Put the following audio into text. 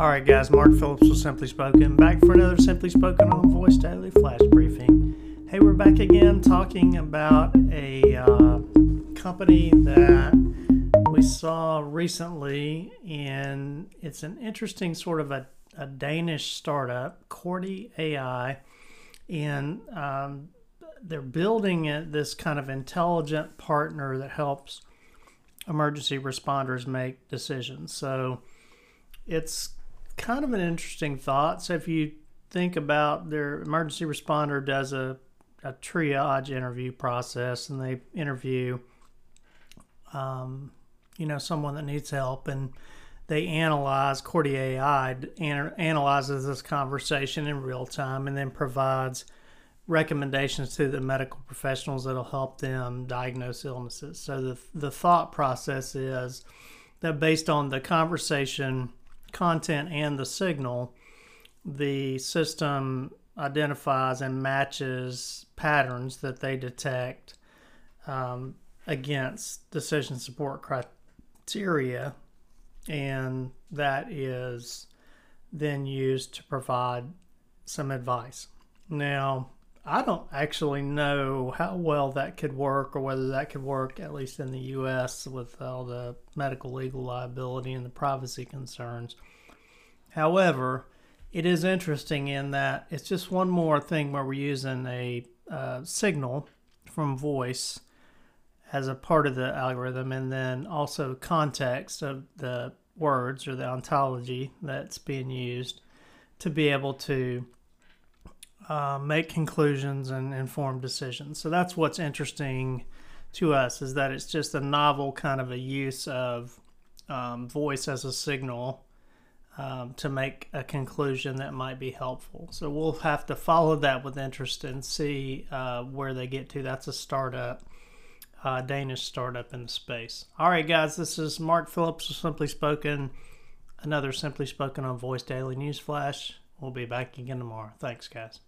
All right, guys. Mark Phillips with Simply Spoken, back for another Simply Spoken on Voice Daily Flash Briefing. Hey, we're back again talking about a uh, company that we saw recently, and it's an interesting sort of a, a Danish startup, Corti AI, and um, they're building it, this kind of intelligent partner that helps emergency responders make decisions. So it's kind of an interesting thought. So if you think about their emergency responder does a, a triage interview process and they interview um, you know someone that needs help and they analyze Corti AI analyzes this conversation in real time and then provides recommendations to the medical professionals that'll help them diagnose illnesses. So the the thought process is that based on the conversation content and the signal, the system identifies and matches patterns that they detect um, against decision support criteria, and that is then used to provide some advice. Now, I don't actually know how well that could work or whether that could work, at least in the US, with all the medical legal liability and the privacy concerns. However, it is interesting in that it's just one more thing where we're using a uh, signal from voice as a part of the algorithm and then also context of the words or the ontology that's being used to be able to uh, make conclusions and inform decisions. So that's what's interesting to us is that it's just a novel kind of a use of um, voice as a signal um, to make a conclusion that might be helpful. So we'll have to follow that with interest and see uh, where they get to. That's a startup, uh, Danish startup in the space. All right, guys, this is Mark Phillips of Simply Spoken, another Simply Spoken on Voice Daily News Flash. We'll be back again tomorrow. Thanks, guys.